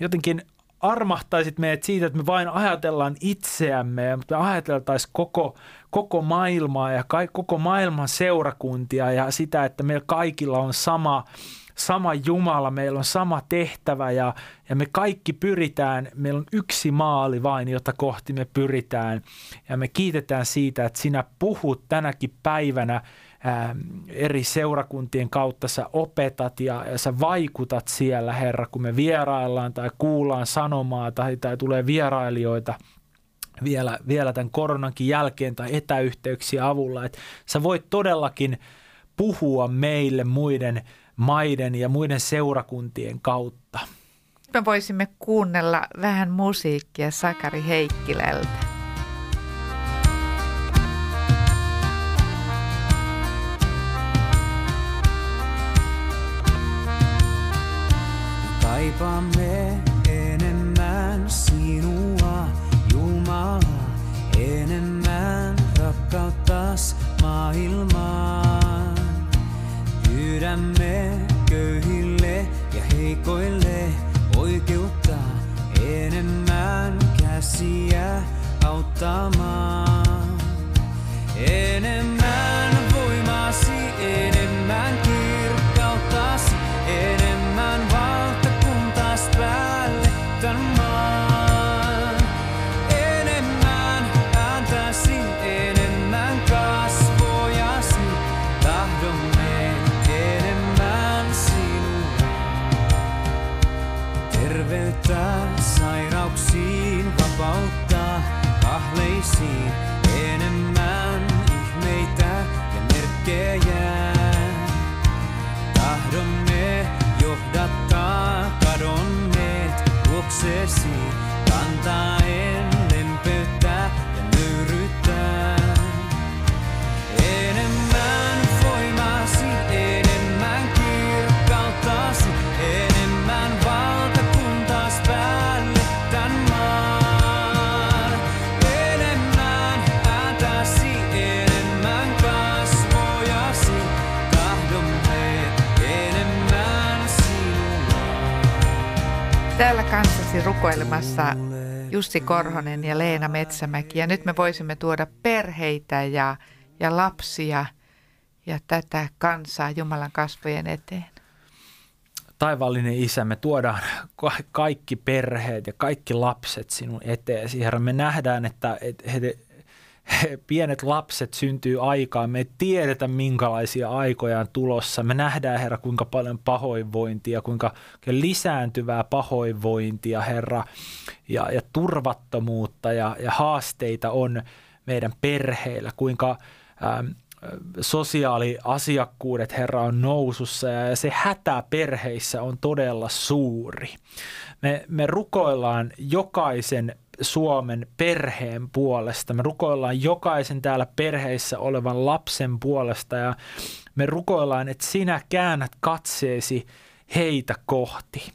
jotenkin armahtaisit meidät siitä, että me vain ajatellaan itseämme ja me ajateltaisiin koko, koko maailmaa ja ka- koko maailman seurakuntia ja sitä, että meillä kaikilla on sama, sama Jumala, meillä on sama tehtävä ja, ja me kaikki pyritään, meillä on yksi maali vain, jota kohti me pyritään. Ja me kiitetään siitä, että sinä puhut tänäkin päivänä ää, eri seurakuntien kautta. Sä opetat ja, ja sä vaikutat siellä, Herra, kun me vieraillaan tai kuullaan sanomaa tai, tai tulee vierailijoita vielä, vielä tämän koronankin jälkeen tai etäyhteyksiä avulla, että sä voit todellakin puhua meille muiden maiden ja muiden seurakuntien kautta. Me voisimme kuunnella vähän musiikkia Sakari Heikkilältä. kaipaamme enemmän sinua, rakkauttas maailmaan. Pyydämme köyhille ja heikoille oikeutta, enemmän käsiä auttamaan. Enemmän kanssasi rukoilemassa Jussi Korhonen ja Leena Metsämäki. Ja nyt me voisimme tuoda perheitä ja, ja lapsia ja tätä kansaa Jumalan kasvojen eteen. Taivaallinen isä, me tuodaan ka- kaikki perheet ja kaikki lapset sinun eteesi. Herra, me nähdään, että et he, he, pienet lapset syntyy aikaan. Me ei tiedetä, minkälaisia aikoja on tulossa. Me nähdään, Herra, kuinka paljon pahoinvointia, kuinka lisääntyvää pahoinvointia, Herra, ja, ja turvattomuutta ja, ja haasteita on meidän perheillä, kuinka ähm, sosiaaliasiakkuudet, Herra, on nousussa ja se hätä perheissä on todella suuri. Me, me rukoillaan jokaisen Suomen perheen puolesta. Me rukoillaan jokaisen täällä perheissä olevan lapsen puolesta ja me rukoillaan, että sinä käännät katseesi heitä kohti.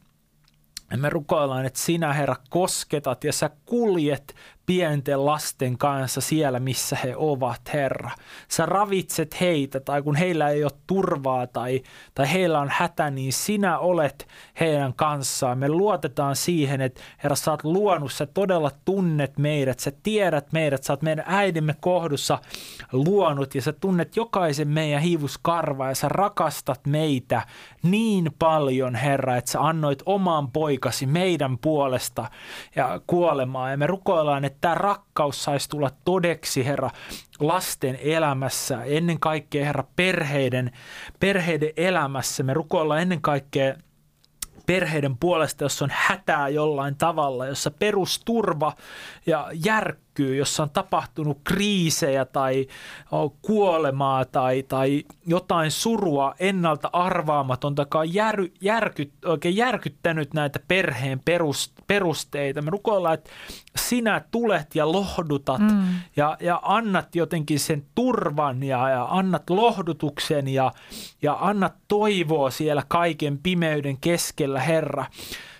Ja me rukoillaan, että sinä, Herra, kosketat ja sä kuljet pienten lasten kanssa siellä, missä he ovat, Herra. Sä ravitset heitä, tai kun heillä ei ole turvaa tai, tai heillä on hätä, niin sinä olet heidän kanssaan. Me luotetaan siihen, että Herra, sä oot luonut, sä todella tunnet meidät, sä tiedät meidät, sä oot meidän äidimme kohdussa luonut ja sä tunnet jokaisen meidän hiivuskarvaa ja sä rakastat meitä niin paljon, Herra, että sä annoit oman poikasi meidän puolesta ja kuolemaan. Ja me rukoillaan, että tämä rakkaus saisi tulla todeksi, Herra, lasten elämässä, ennen kaikkea, Herra, perheiden, perheiden elämässä. Me rukoillaan ennen kaikkea perheiden puolesta, jos on hätää jollain tavalla, jossa perusturva ja järkkyy, jossa on tapahtunut kriisejä tai kuolemaa tai, tai jotain surua ennalta arvaamatonta, joka on jär, järky, oikein järkyttänyt näitä perheen perusteita. Me rukoillaan, että sinä tulet ja lohdutat mm. ja, ja annat jotenkin sen turvan ja, ja annat lohdutuksen ja, ja annat toivoa siellä kaiken pimeyden keskellä, Herra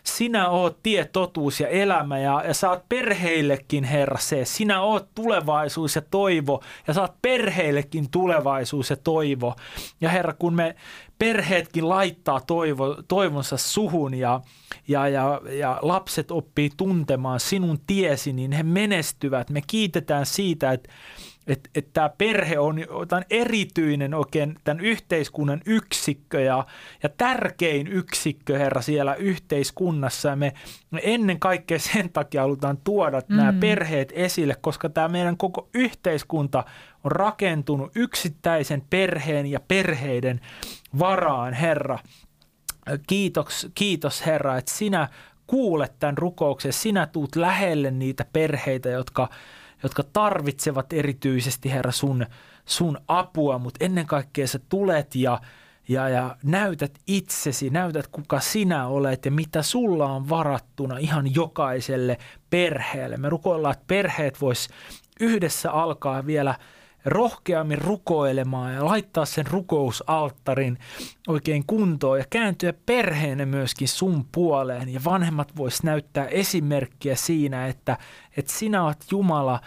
sinä oot tie, totuus ja elämä ja, ja sä oot perheillekin, Herra, se. Sinä oot tulevaisuus ja toivo ja sä oot perheillekin tulevaisuus ja toivo. Ja Herra, kun me perheetkin laittaa toivo, toivonsa suhun ja, ja, ja, ja lapset oppii tuntemaan sinun tiesi, niin he menestyvät. Me kiitetään siitä, että että et tämä perhe on jotain erityinen oikein tämän yhteiskunnan yksikkö ja, ja tärkein yksikkö, Herra, siellä yhteiskunnassa. Ja me, me ennen kaikkea sen takia halutaan tuoda mm. nämä perheet esille, koska tämä meidän koko yhteiskunta on rakentunut yksittäisen perheen ja perheiden varaan, Herra. Kiitos, kiitos Herra, että sinä kuulet tämän rukouksen, sinä tuut lähelle niitä perheitä, jotka – jotka tarvitsevat erityisesti, Herra, sun, sun apua, mutta ennen kaikkea sä tulet ja, ja, ja näytät itsesi, näytät kuka sinä olet ja mitä sulla on varattuna ihan jokaiselle perheelle. Me rukoillaan, että perheet vois yhdessä alkaa vielä – rohkeammin rukoilemaan ja laittaa sen rukousalttarin oikein kuntoon ja kääntyä perheenä myöskin sun puoleen. Ja vanhemmat vois näyttää esimerkkiä siinä, että, että sinä olet Jumala,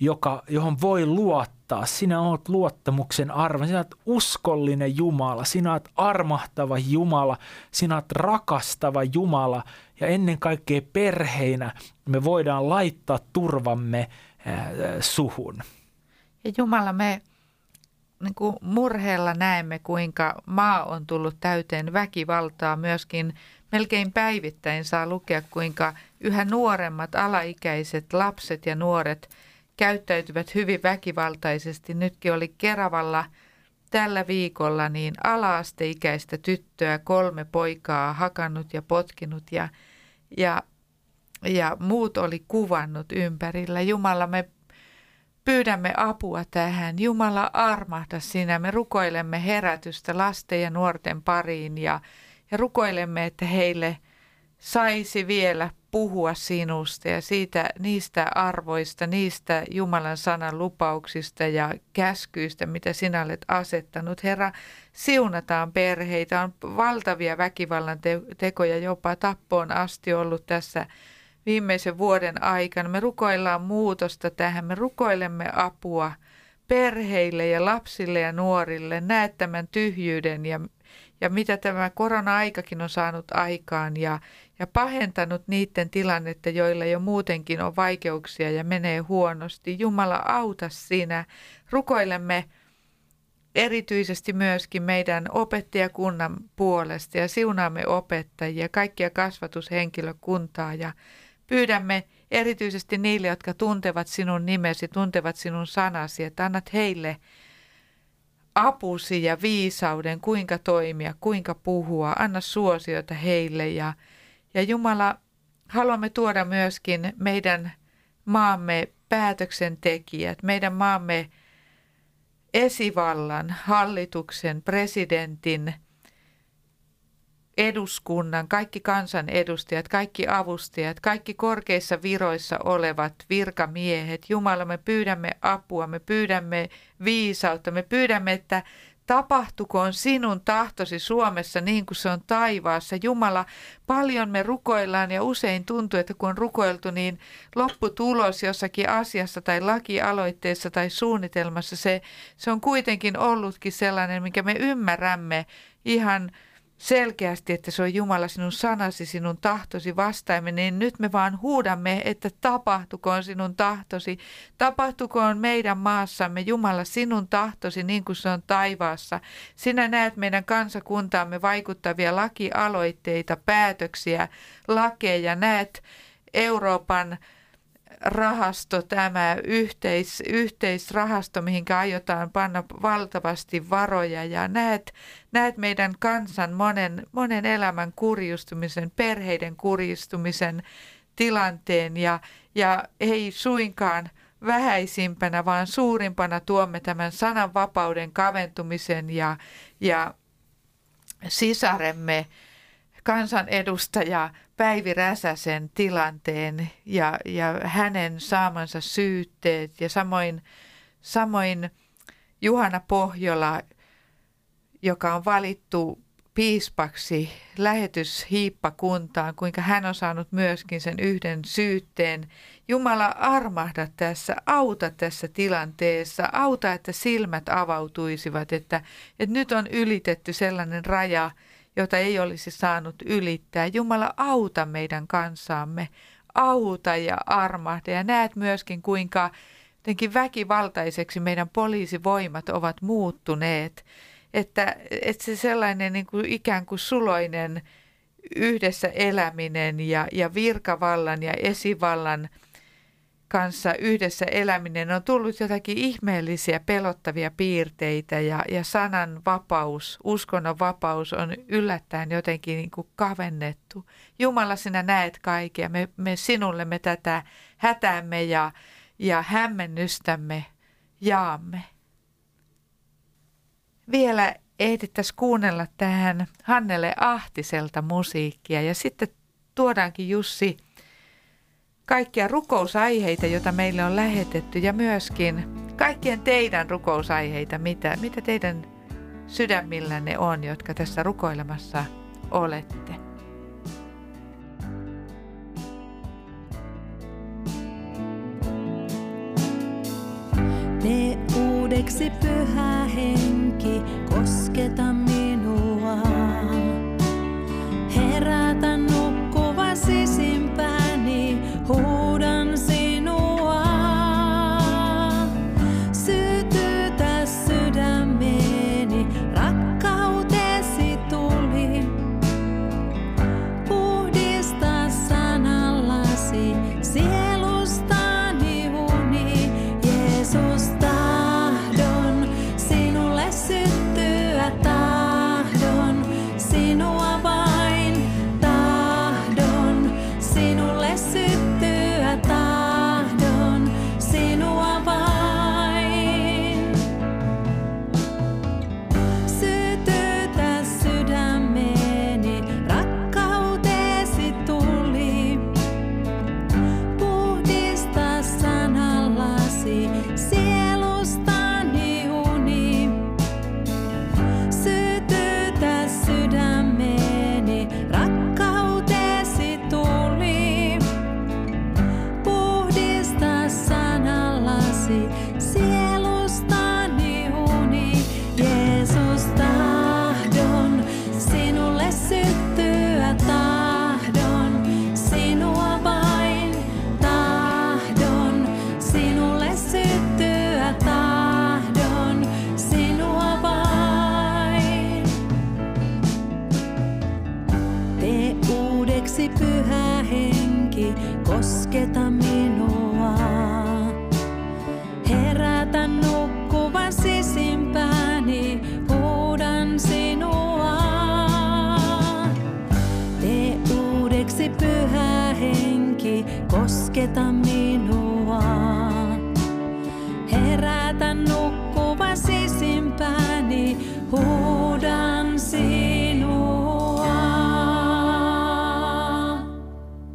joka, johon voi luottaa. Sinä olet luottamuksen arvo. Sinä olet uskollinen Jumala. Sinä olet armahtava Jumala. Sinä olet rakastava Jumala. Ja ennen kaikkea perheinä me voidaan laittaa turvamme suhun. Ja Jumala, me niin kuin murheella näemme, kuinka maa on tullut täyteen väkivaltaa. Myöskin melkein päivittäin saa lukea, kuinka yhä nuoremmat alaikäiset lapset ja nuoret käyttäytyvät hyvin väkivaltaisesti. Nytkin oli Keravalla tällä viikolla niin alaasteikäistä tyttöä, kolme poikaa hakannut ja potkinut ja, ja, ja muut oli kuvannut ympärillä. Jumala, me pyydämme apua tähän. Jumala armahda sinä. Me rukoilemme herätystä lasten ja nuorten pariin ja, ja rukoilemme, että heille saisi vielä puhua sinusta ja siitä, niistä arvoista, niistä Jumalan sanan lupauksista ja käskyistä, mitä sinä olet asettanut. Herra, siunataan perheitä. On valtavia väkivallan te- tekoja, jopa tappoon asti ollut tässä viimeisen vuoden aikana. Me rukoillaan muutosta tähän, me rukoilemme apua perheille ja lapsille ja nuorille. Näet tämän tyhjyyden ja, ja mitä tämä korona-aikakin on saanut aikaan ja, ja pahentanut niiden tilannetta, joilla jo muutenkin on vaikeuksia ja menee huonosti. Jumala, auta sinä. Rukoilemme erityisesti myöskin meidän opettajakunnan puolesta ja siunaamme opettajia, kaikkia kasvatushenkilökuntaa ja pyydämme erityisesti niille, jotka tuntevat sinun nimesi, tuntevat sinun sanasi, että annat heille apusi ja viisauden, kuinka toimia, kuinka puhua, anna suosiota heille ja, ja Jumala, haluamme tuoda myöskin meidän maamme päätöksentekijät, meidän maamme esivallan, hallituksen, presidentin, eduskunnan, kaikki kansanedustajat, kaikki avustajat, kaikki korkeissa viroissa olevat virkamiehet. Jumala, me pyydämme apua, me pyydämme viisautta, me pyydämme, että tapahtukoon sinun tahtosi Suomessa niin kuin se on taivaassa. Jumala, paljon me rukoillaan ja usein tuntuu, että kun on rukoiltu, niin lopputulos jossakin asiassa tai lakialoitteessa tai suunnitelmassa, se, se on kuitenkin ollutkin sellainen, minkä me ymmärrämme ihan selkeästi, että se on Jumala sinun sanasi, sinun tahtosi vastaimme, niin nyt me vaan huudamme, että tapahtukoon sinun tahtosi, tapahtukoon meidän maassamme Jumala sinun tahtosi niin kuin se on taivaassa. Sinä näet meidän kansakuntaamme vaikuttavia lakialoitteita, päätöksiä, lakeja, näet Euroopan rahasto, tämä yhteis, yhteisrahasto, mihin aiotaan panna valtavasti varoja. Ja näet, näet meidän kansan monen, monen elämän kurjistumisen, perheiden kurjistumisen tilanteen. Ja, ja ei suinkaan vähäisimpänä, vaan suurimpana tuomme tämän sananvapauden kaventumisen ja, ja sisaremme kansanedustaja Päivi Räsäsen tilanteen ja, ja hänen saamansa syytteet ja samoin, samoin Juhana Pohjola, joka on valittu piispaksi lähetyshiippakuntaan, kuinka hän on saanut myöskin sen yhden syytteen. Jumala armahda tässä, auta tässä tilanteessa, auta, että silmät avautuisivat, että, että nyt on ylitetty sellainen raja, jota ei olisi saanut ylittää. Jumala, auta meidän kansaamme, auta ja armahda. Ja näet myöskin, kuinka jotenkin väkivaltaiseksi meidän poliisivoimat ovat muuttuneet. Että, että se sellainen niin kuin ikään kuin suloinen yhdessä eläminen ja, ja virkavallan ja esivallan – kanssa yhdessä eläminen on tullut jotakin ihmeellisiä, pelottavia piirteitä ja, ja sanan vapaus, uskonnon vapaus on yllättäen jotenkin niin kuin kavennettu. Jumala, sinä näet kaikkea. Me, me sinulle me tätä hätäämme ja, ja hämmennystämme jaamme. Vielä ehdittäisiin kuunnella tähän Hannele Ahtiselta musiikkia ja sitten tuodaankin Jussi kaikkia rukousaiheita, joita meille on lähetetty ja myöskin kaikkien teidän rukousaiheita, mitä, mitä teidän sydämillänne on, jotka tässä rukoilemassa olette. Tee uudeksi pyhä henki, kosketa minua. Herätä nukkuva Oh.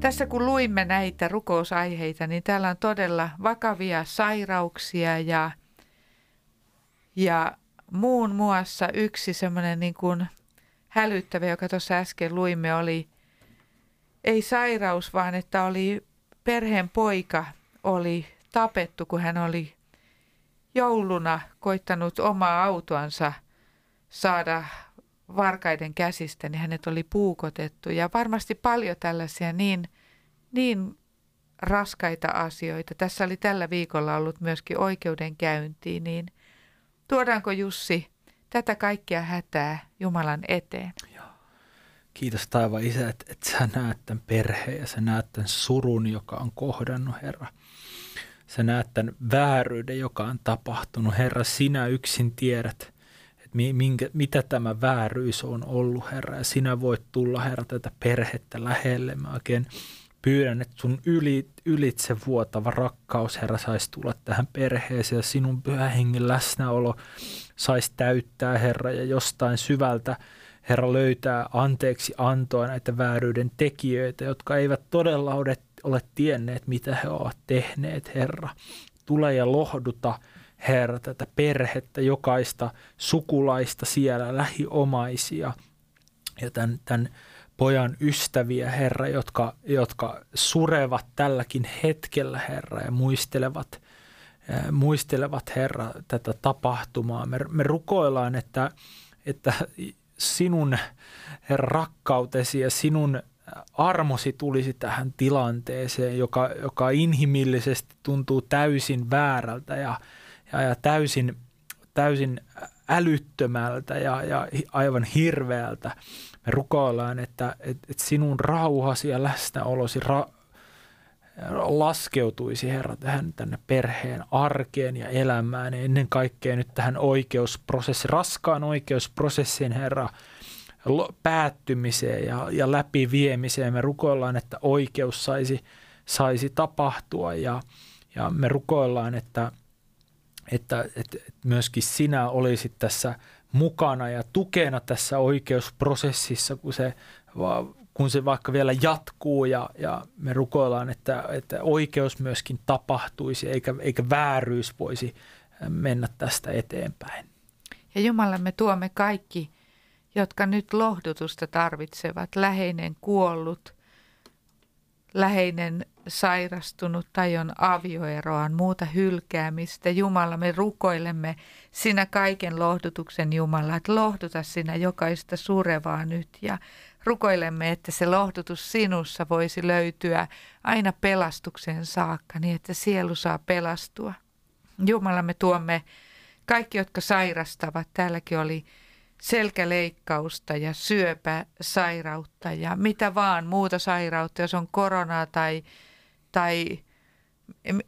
Tässä kun luimme näitä rukousaiheita, niin täällä on todella vakavia sairauksia ja, ja muun muassa yksi semmoinen niin kuin hälyttävä, joka tuossa äsken luimme, oli ei sairaus, vaan että oli perheen poika oli tapettu, kun hän oli jouluna koittanut omaa autoansa saada varkaiden käsistä, niin hänet oli puukotettu. Ja varmasti paljon tällaisia niin, niin raskaita asioita. Tässä oli tällä viikolla ollut myöskin oikeudenkäynti, niin tuodaanko Jussi tätä kaikkea hätää Jumalan eteen? Kiitos taivaan isä, että, että sä näet tämän perheen ja sä näet tämän surun, joka on kohdannut, Herra. Sä näet tämän vääryyden, joka on tapahtunut. Herra, sinä yksin tiedät, minkä, mitä tämä vääryys on ollut, Herra. Ja sinä voit tulla, Herra, tätä perhettä lähelle. Mä oikein pyydän, että sun yli, ylitse vuotava rakkaus, Herra, saisi tulla tähän perheeseen ja sinun pyhä hengen läsnäolo saisi täyttää, Herra, ja jostain syvältä Herra löytää anteeksi antoa näitä vääryyden tekijöitä, jotka eivät todella ole, ole tienneet, mitä he ovat tehneet, Herra. Tule ja lohduta, Herra, tätä perhettä, jokaista sukulaista siellä, lähiomaisia ja tämän, tämän pojan ystäviä, Herra, jotka, jotka surevat tälläkin hetkellä, Herra, ja muistelevat, ää, muistelevat, Herra, tätä tapahtumaa. Me, me rukoillaan, että, että sinun Herra, rakkautesi ja sinun armosi tulisi tähän tilanteeseen, joka, joka inhimillisesti tuntuu täysin väärältä ja, ja, täysin, täysin älyttömältä ja, ja aivan hirveältä. Me rukoillaan, että, että, että sinun rauhasi ja läsnäolosi ra, laskeutuisi, Herra, tähän tänne perheen arkeen ja elämään ja ennen kaikkea nyt tähän oikeusprosessi, raskaan oikeusprosessin, Herra, päättymiseen ja, ja läpiviemiseen. Me rukoillaan, että oikeus saisi, saisi tapahtua ja, ja me rukoillaan, että, että, että myöskin sinä olisit tässä mukana ja tukena tässä oikeusprosessissa, kun se, kun se vaikka vielä jatkuu ja, ja me rukoillaan, että, että oikeus myöskin tapahtuisi eikä, eikä vääryys voisi mennä tästä eteenpäin. Ja Jumala, me tuomme kaikki, jotka nyt lohdutusta tarvitsevat, läheinen kuollut, läheinen sairastunut tai on avioeroaan, muuta hylkäämistä. Jumala, me rukoilemme sinä kaiken lohdutuksen Jumala, että lohduta sinä jokaista surevaa nyt ja rukoilemme, että se lohdutus sinussa voisi löytyä aina pelastukseen saakka, niin että sielu saa pelastua. Jumala, me tuomme kaikki, jotka sairastavat. Täälläkin oli selkäleikkausta ja syöpäsairautta ja mitä vaan muuta sairautta, jos on koronaa tai, tai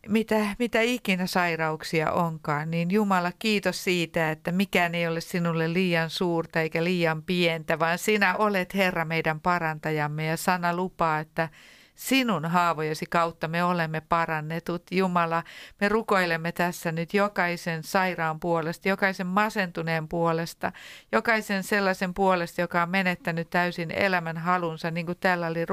mitä, mitä ikinä sairauksia onkaan, niin Jumala kiitos siitä, että mikään ei ole sinulle liian suurta eikä liian pientä, vaan sinä olet Herra meidän parantajamme ja sana lupaa, että sinun haavojesi kautta me olemme parannetut. Jumala, me rukoilemme tässä nyt jokaisen sairaan puolesta, jokaisen masentuneen puolesta, jokaisen sellaisen puolesta, joka on menettänyt täysin elämän halunsa, niin kuin täällä oli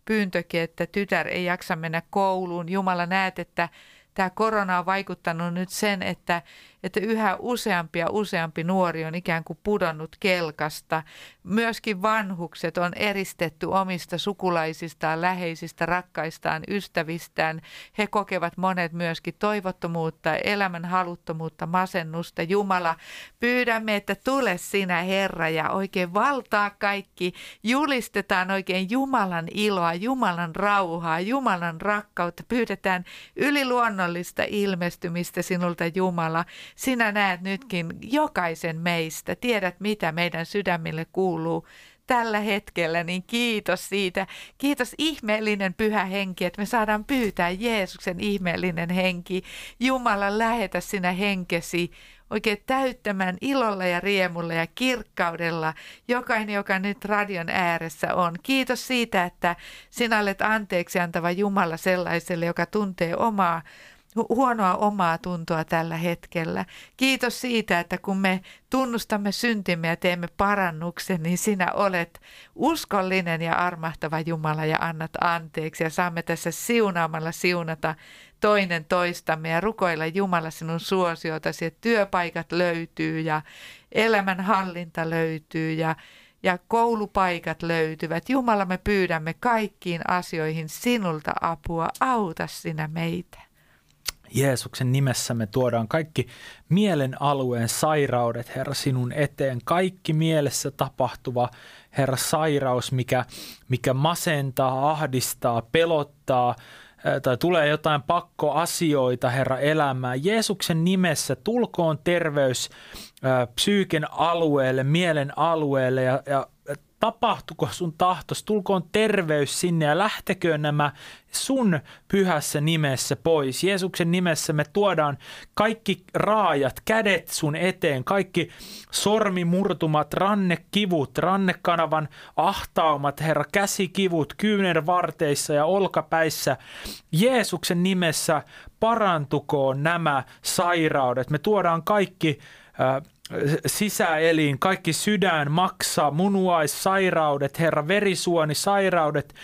rukouspyyntökin, että tytär ei jaksa mennä kouluun. Jumala, näet, että tämä korona on vaikuttanut nyt sen, että, että yhä useampi ja useampi nuori on ikään kuin pudonnut kelkasta. Myöskin vanhukset on eristetty omista sukulaisistaan, läheisistä, rakkaistaan, ystävistään. He kokevat monet myöskin toivottomuutta, elämän haluttomuutta, masennusta. Jumala, pyydämme, että tule sinä Herra ja oikein valtaa kaikki. Julistetaan oikein Jumalan iloa, Jumalan rauhaa, Jumalan rakkautta. Pyydetään yliluonnollista ilmestymistä sinulta Jumala. Sinä näet nytkin jokaisen meistä, tiedät mitä meidän sydämille kuuluu tällä hetkellä, niin kiitos siitä. Kiitos ihmeellinen pyhä henki, että me saadaan pyytää Jeesuksen ihmeellinen henki. Jumala, lähetä sinä henkesi oikein täyttämään ilolla ja riemulla ja kirkkaudella jokainen, joka nyt radion ääressä on. Kiitos siitä, että sinä olet anteeksi antava Jumala sellaiselle, joka tuntee omaa huonoa omaa tuntoa tällä hetkellä. Kiitos siitä, että kun me tunnustamme syntimme ja teemme parannuksen, niin sinä olet uskollinen ja armahtava Jumala ja annat anteeksi. Ja saamme tässä siunaamalla siunata toinen toistamme ja rukoilla Jumala sinun suosiotasi, että työpaikat löytyy ja elämän hallinta löytyy ja ja koulupaikat löytyvät. Jumala, me pyydämme kaikkiin asioihin sinulta apua. Auta sinä meitä. Jeesuksen nimessä me tuodaan kaikki mielen alueen sairaudet, Herra, sinun eteen. Kaikki mielessä tapahtuva, Herra, sairaus, mikä, mikä masentaa, ahdistaa, pelottaa, tai tulee jotain pakkoasioita, Herra, elämään. Jeesuksen nimessä tulkoon terveys psyyken alueelle, mielen alueelle ja, ja tapahtuko sun tahtos, tulkoon terveys sinne ja lähteköön nämä sun pyhässä nimessä pois. Jeesuksen nimessä me tuodaan kaikki raajat, kädet sun eteen, kaikki sormimurtumat, rannekivut, rannekanavan ahtaumat, Herra, käsikivut, kyynärvarteissa ja olkapäissä. Jeesuksen nimessä parantukoon nämä sairaudet. Me tuodaan kaikki äh, sisäelin, kaikki sydän, maksa, munuaissairaudet, Herra, verisuonisairaudet.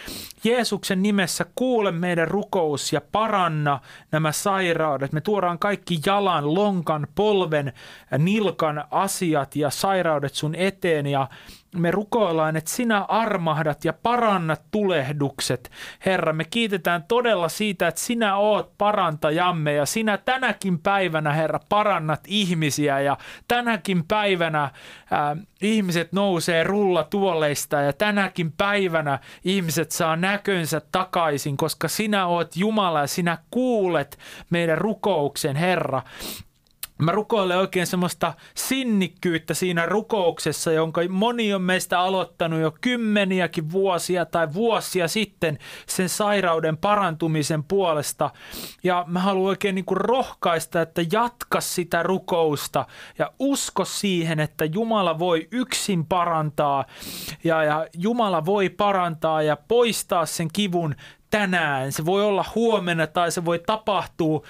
Jeesuksen nimessä kuule meidän rukous ja paranna nämä sairaudet. Me tuodaan kaikki jalan, lonkan, polven, nilkan asiat ja sairaudet sun eteen ja me rukoillaan, että sinä armahdat ja parannat tulehdukset. Herra, me kiitetään todella siitä, että sinä oot parantajamme ja sinä tänäkin päivänä, Herra, parannat ihmisiä ja tänäkin päivänä ää, ihmiset nousee rullatuoleista ja tänäkin päivänä ihmiset saa näkönsä takaisin, koska sinä oot Jumala ja sinä kuulet meidän rukouksen, Herra. Mä rukoilen oikein semmoista sinnikkyyttä siinä rukouksessa, jonka moni on meistä aloittanut jo kymmeniäkin vuosia tai vuosia sitten sen sairauden parantumisen puolesta. Ja mä haluan oikein niin kuin rohkaista, että jatka sitä rukousta ja usko siihen, että Jumala voi yksin parantaa. Ja, ja Jumala voi parantaa ja poistaa sen kivun tänään, se voi olla huomenna tai se voi tapahtua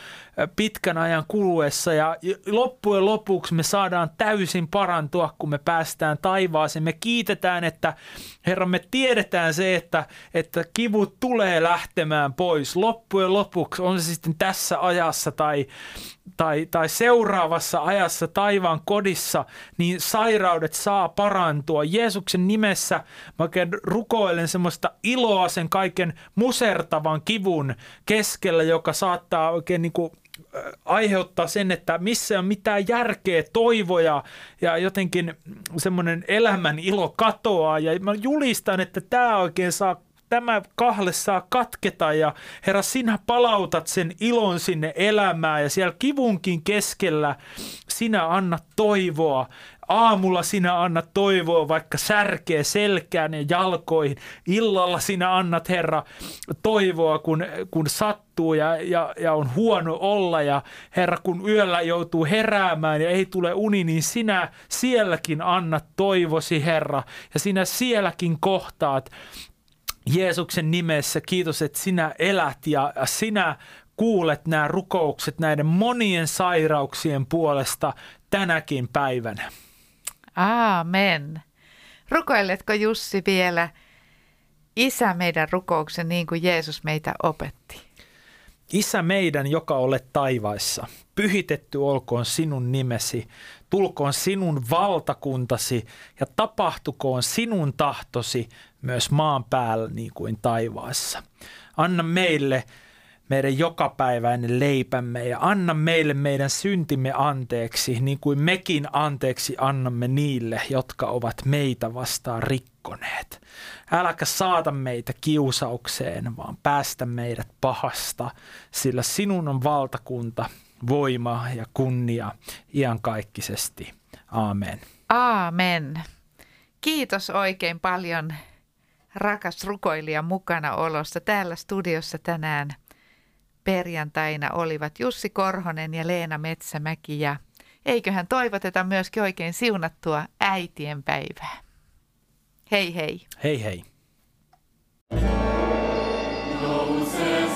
pitkän ajan kuluessa ja loppujen lopuksi me saadaan täysin parantua, kun me päästään taivaaseen. Me kiitetään, että Herra, me tiedetään se, että, että kivut tulee lähtemään pois. Loppujen lopuksi on se sitten tässä ajassa tai, tai, tai seuraavassa ajassa taivaan kodissa, niin sairaudet saa parantua. Jeesuksen nimessä mä oikein rukoilen semmoista iloa sen kaiken musertavan kivun keskellä, joka saattaa oikein niin kuin aiheuttaa sen, että missä on mitään järkeä, toivoja ja jotenkin semmoinen elämän ilo katoaa. Ja mä julistan, että tämä oikein saa tämä kahle saa katketa ja Herra, sinä palautat sen ilon sinne elämään ja siellä kivunkin keskellä sinä annat toivoa. Aamulla sinä annat toivoa vaikka särkeä selkään ja jalkoihin. Illalla sinä annat, Herra, toivoa, kun, kun sattuu ja, ja, ja on huono olla. Ja Herra, kun yöllä joutuu heräämään ja ei tule uni, niin sinä sielläkin annat toivosi, Herra. Ja sinä sielläkin kohtaat Jeesuksen nimessä. Kiitos, että sinä elät ja sinä kuulet nämä rukoukset näiden monien sairauksien puolesta tänäkin päivänä. Aamen. Rukoiletko Jussi vielä Isä meidän rukouksen niin kuin Jeesus meitä opetti? Isä meidän, joka olet taivaissa, pyhitetty olkoon sinun nimesi, tulkoon sinun valtakuntasi ja tapahtukoon sinun tahtosi myös maan päällä niin kuin taivaassa. Anna meille meidän jokapäiväinen leipämme ja anna meille meidän syntimme anteeksi, niin kuin mekin anteeksi annamme niille, jotka ovat meitä vastaan rikkoneet. Äläkä saata meitä kiusaukseen, vaan päästä meidät pahasta, sillä sinun on valtakunta, voima ja kunnia iankaikkisesti. Amen. Aamen. kiitos oikein paljon rakas rukoilija mukana olosta. Täällä studiossa tänään perjantaina olivat Jussi Korhonen ja Leena Metsämäki ja eiköhän toivoteta myöskin oikein siunattua äitien päivää. Hei hei! Hei hei. Nouse